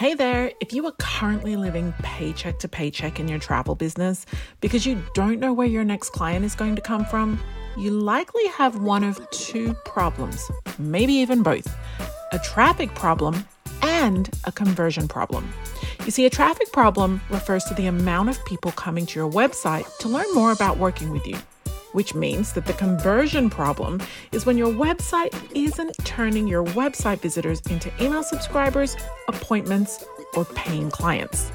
Hey there, if you are currently living paycheck to paycheck in your travel business because you don't know where your next client is going to come from, you likely have one of two problems, maybe even both a traffic problem and a conversion problem. You see, a traffic problem refers to the amount of people coming to your website to learn more about working with you which means that the conversion problem is when your website isn't turning your website visitors into email subscribers, appointments, or paying clients.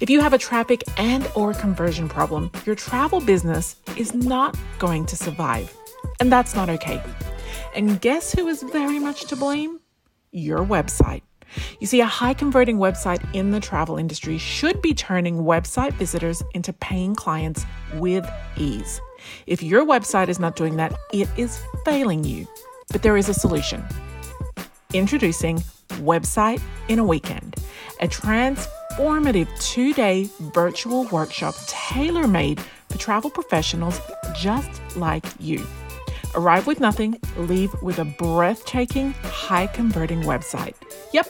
If you have a traffic and or conversion problem, your travel business is not going to survive. And that's not okay. And guess who is very much to blame? Your website. You see, a high converting website in the travel industry should be turning website visitors into paying clients with ease. If your website is not doing that, it is failing you. But there is a solution. Introducing Website in a Weekend, a transformative two day virtual workshop tailor made for travel professionals just like you. Arrive with nothing, leave with a breathtaking, high converting website. Yep,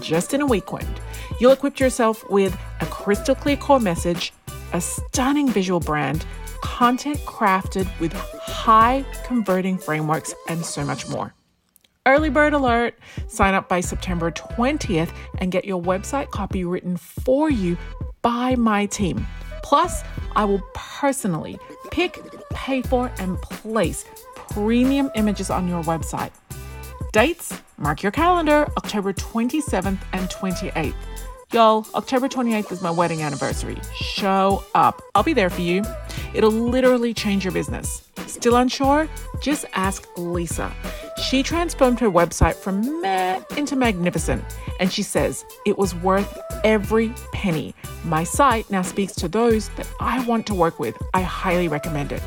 just in a weekend. You'll equip yourself with a crystal clear core message, a stunning visual brand, content crafted with high converting frameworks, and so much more. Early bird alert! Sign up by September 20th and get your website copy written for you by my team. Plus, I will personally pick, pay for, and place premium images on your website. Dates? Mark your calendar October 27th and 28th. Y'all, October 28th is my wedding anniversary. Show up. I'll be there for you. It'll literally change your business. Still unsure? Just ask Lisa. She transformed her website from meh into magnificent, and she says it was worth every penny. My site now speaks to those that I want to work with. I highly recommend it.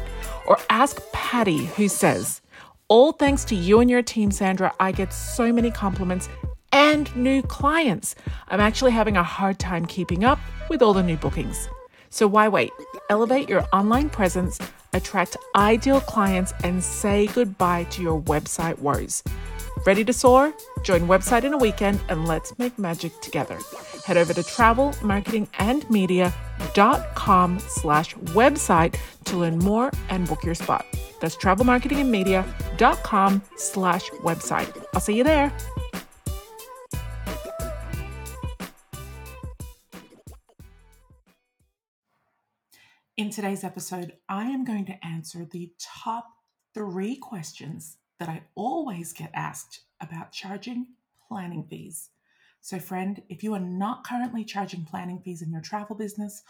Or ask Patty, who says, all thanks to you and your team, Sandra, I get so many compliments and new clients. I'm actually having a hard time keeping up with all the new bookings. So why wait? Elevate your online presence, attract ideal clients, and say goodbye to your website woes. Ready to soar? Join Website in a Weekend and let's make magic together. Head over to travelmarketingandmedia.com slash website to learn more and book your spot. That's travelmarketingandmedia.com slash website. I'll see you there. In today's episode, I am going to answer the top three questions that I always get asked about charging planning fees. So, friend, if you are not currently charging planning fees in your travel business,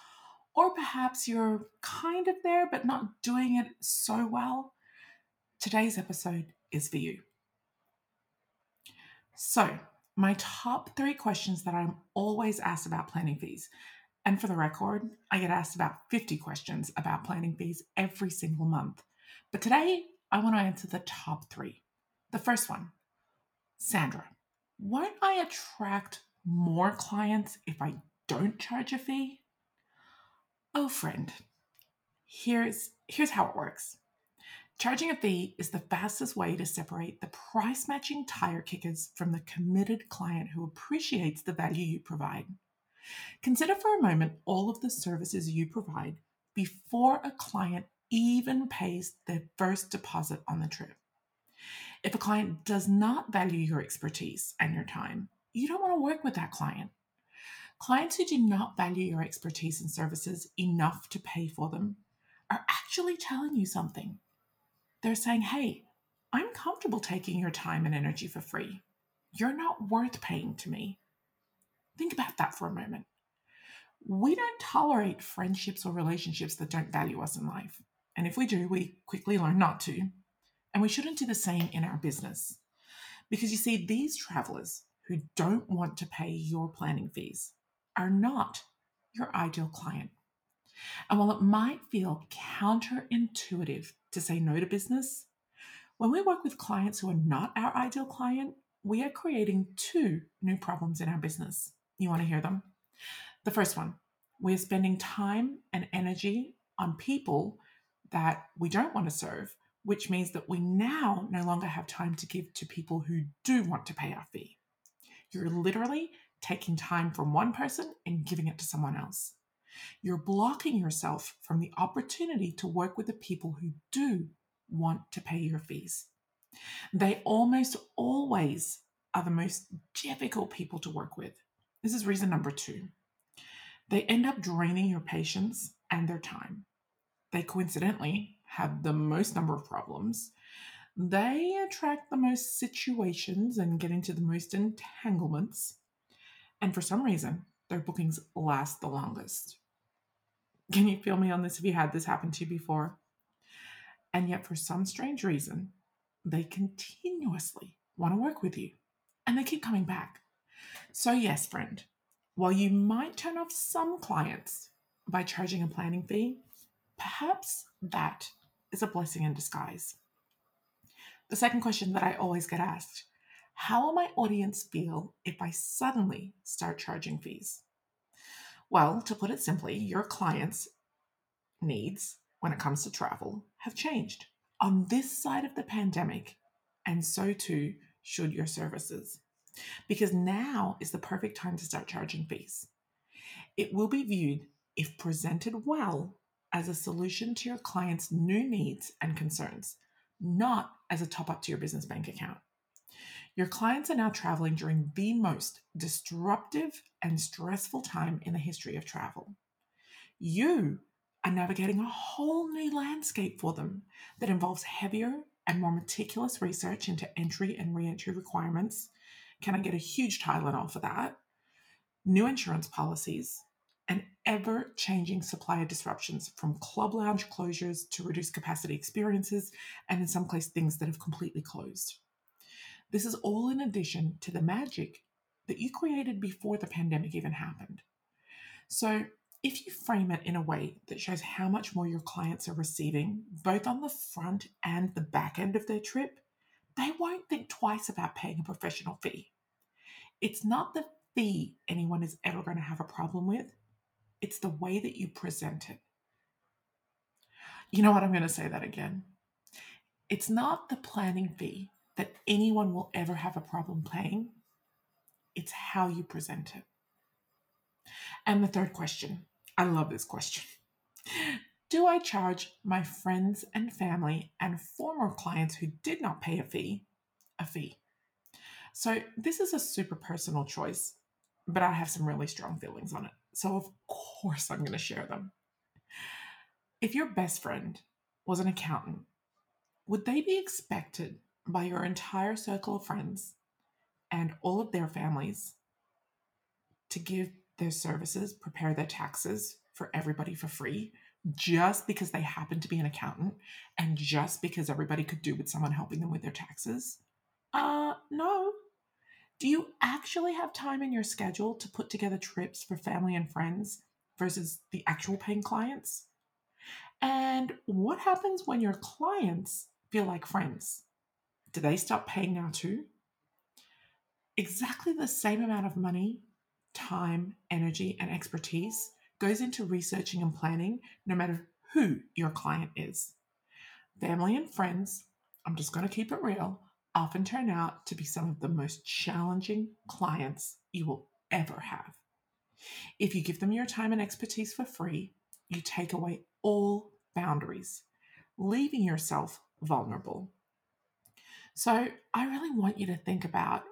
or perhaps you're kind of there but not doing it so well, today's episode is for you. So, my top three questions that I'm always asked about planning fees. And for the record, I get asked about 50 questions about planning fees every single month. But today, I want to answer the top three. The first one Sandra, won't I attract more clients if I don't charge a fee? Oh, friend, here's, here's how it works. Charging a fee is the fastest way to separate the price matching tire kickers from the committed client who appreciates the value you provide. Consider for a moment all of the services you provide before a client even pays their first deposit on the trip. If a client does not value your expertise and your time, you don't want to work with that client. Clients who do not value your expertise and services enough to pay for them are actually telling you something. They're saying, hey, I'm comfortable taking your time and energy for free. You're not worth paying to me. Think about that for a moment. We don't tolerate friendships or relationships that don't value us in life. And if we do, we quickly learn not to. And we shouldn't do the same in our business. Because you see, these travelers who don't want to pay your planning fees are not your ideal client. And while it might feel counterintuitive to say no to business, when we work with clients who are not our ideal client, we are creating two new problems in our business. You want to hear them? The first one, we're spending time and energy on people that we don't want to serve, which means that we now no longer have time to give to people who do want to pay our fee. You're literally taking time from one person and giving it to someone else. You're blocking yourself from the opportunity to work with the people who do want to pay your fees. They almost always are the most difficult people to work with. This is reason number two. They end up draining your patience and their time. They coincidentally have the most number of problems. They attract the most situations and get into the most entanglements. And for some reason, their bookings last the longest. Can you feel me on this if you had this happen to you before? And yet, for some strange reason, they continuously want to work with you and they keep coming back. So, yes, friend, while you might turn off some clients by charging a planning fee, perhaps that is a blessing in disguise. The second question that I always get asked how will my audience feel if I suddenly start charging fees? Well, to put it simply, your clients' needs when it comes to travel have changed on this side of the pandemic, and so too should your services. Because now is the perfect time to start charging fees. It will be viewed, if presented well, as a solution to your client's new needs and concerns, not as a top up to your business bank account. Your clients are now traveling during the most disruptive and stressful time in the history of travel. You are navigating a whole new landscape for them that involves heavier and more meticulous research into entry and re entry requirements. Can I get a huge Tylenol for that? New insurance policies, and ever changing supplier disruptions from club lounge closures to reduced capacity experiences, and in some cases, things that have completely closed. This is all in addition to the magic that you created before the pandemic even happened. So, if you frame it in a way that shows how much more your clients are receiving, both on the front and the back end of their trip, they won't think twice about paying a professional fee. It's not the fee anyone is ever going to have a problem with, it's the way that you present it. You know what? I'm going to say that again. It's not the planning fee that anyone will ever have a problem paying, it's how you present it. And the third question I love this question. Do I charge my friends and family and former clients who did not pay a fee a fee? So, this is a super personal choice, but I have some really strong feelings on it. So, of course, I'm going to share them. If your best friend was an accountant, would they be expected by your entire circle of friends and all of their families to give their services, prepare their taxes for everybody for free just because they happen to be an accountant and just because everybody could do with someone helping them with their taxes? Uh, no. Do you actually have time in your schedule to put together trips for family and friends versus the actual paying clients? And what happens when your clients feel like friends? Do they stop paying now too? Exactly the same amount of money time, energy, and expertise goes into researching and planning, no matter who your client is. Family and friends, I'm just going to keep it real, often turn out to be some of the most challenging clients you will ever have. If you give them your time and expertise for free, you take away all boundaries, leaving yourself vulnerable. So, I really want you to think about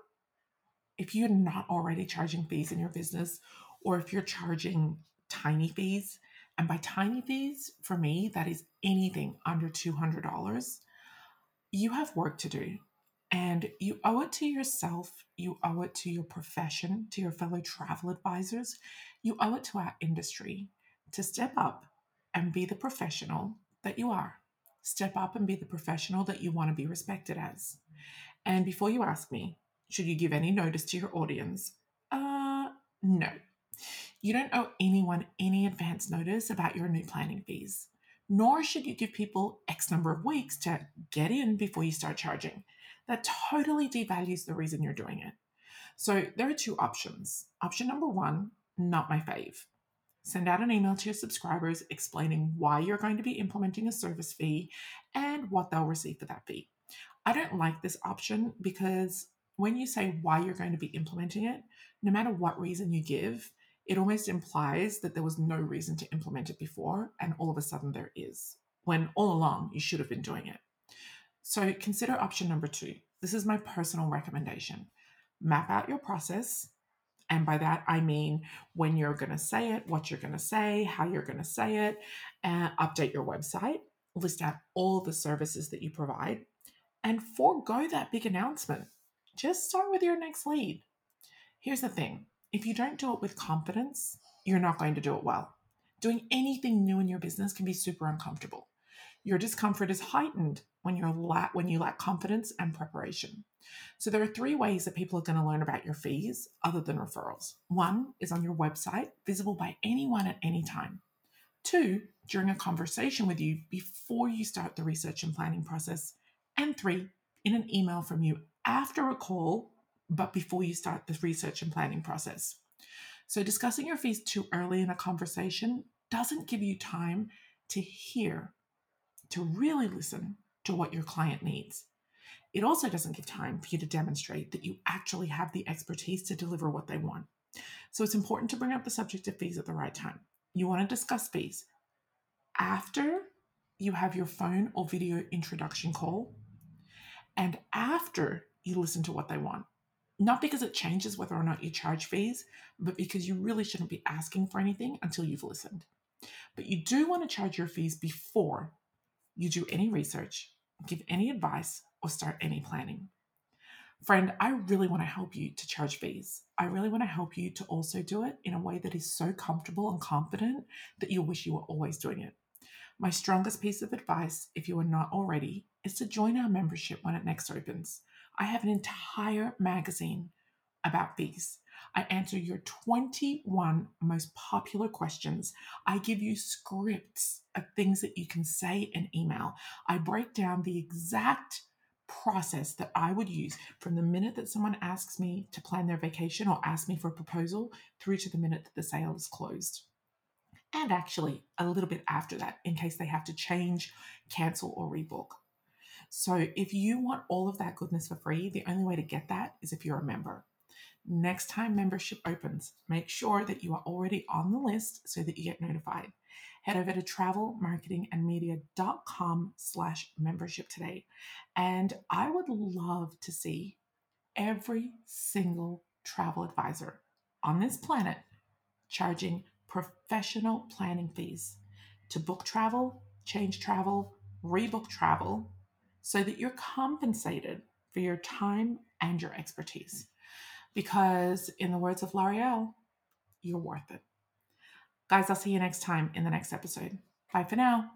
if you're not already charging fees in your business, or if you're charging tiny fees, and by tiny fees, for me, that is anything under $200, you have work to do. And you owe it to yourself, you owe it to your profession, to your fellow travel advisors, you owe it to our industry to step up and be the professional that you are. Step up and be the professional that you want to be respected as. And before you ask me, should you give any notice to your audience? Uh, no. You don't owe anyone any advance notice about your new planning fees, nor should you give people X number of weeks to get in before you start charging. That totally devalues the reason you're doing it. So there are two options. Option number one, not my fave. Send out an email to your subscribers explaining why you're going to be implementing a service fee and what they'll receive for that fee. I don't like this option because when you say why you're going to be implementing it, no matter what reason you give, it almost implies that there was no reason to implement it before, and all of a sudden there is, when all along you should have been doing it. So consider option number two. This is my personal recommendation. Map out your process. And by that, I mean when you're going to say it, what you're going to say, how you're going to say it, update your website, list out all the services that you provide, and forego that big announcement. Just start with your next lead. Here's the thing if you don't do it with confidence, you're not going to do it well. Doing anything new in your business can be super uncomfortable. Your discomfort is heightened when you're la- when you lack confidence and preparation. So there are three ways that people are going to learn about your fees other than referrals. One is on your website, visible by anyone at any time. Two, during a conversation with you before you start the research and planning process. And three, in an email from you after a call, but before you start the research and planning process. So discussing your fees too early in a conversation doesn't give you time to hear, to really listen to what your client needs. It also doesn't give time for you to demonstrate that you actually have the expertise to deliver what they want. So it's important to bring up the subject of fees at the right time. You want to discuss fees after you have your phone or video introduction call and after you listen to what they want. Not because it changes whether or not you charge fees, but because you really shouldn't be asking for anything until you've listened. But you do want to charge your fees before you do any research, give any advice, or start any planning. Friend, I really want to help you to charge fees. I really want to help you to also do it in a way that is so comfortable and confident that you'll wish you were always doing it. My strongest piece of advice, if you are not already, is to join our membership when it next opens. I have an entire magazine about fees. I answer your 21 most popular questions. I give you scripts of things that you can say in email. I break down the exact process that I would use from the minute that someone asks me to plan their vacation or asks me for a proposal through to the minute that the sale is closed and actually a little bit after that in case they have to change, cancel, or rebook. So, if you want all of that goodness for free, the only way to get that is if you're a member. Next time membership opens, make sure that you are already on the list so that you get notified. Head over to travelmarketingandmedia.com slash membership today. And I would love to see every single travel advisor on this planet charging professional planning fees to book travel, change travel, rebook travel, so that you're compensated for your time and your expertise. Because, in the words of L'Oreal, you're worth it. Guys, I'll see you next time in the next episode. Bye for now.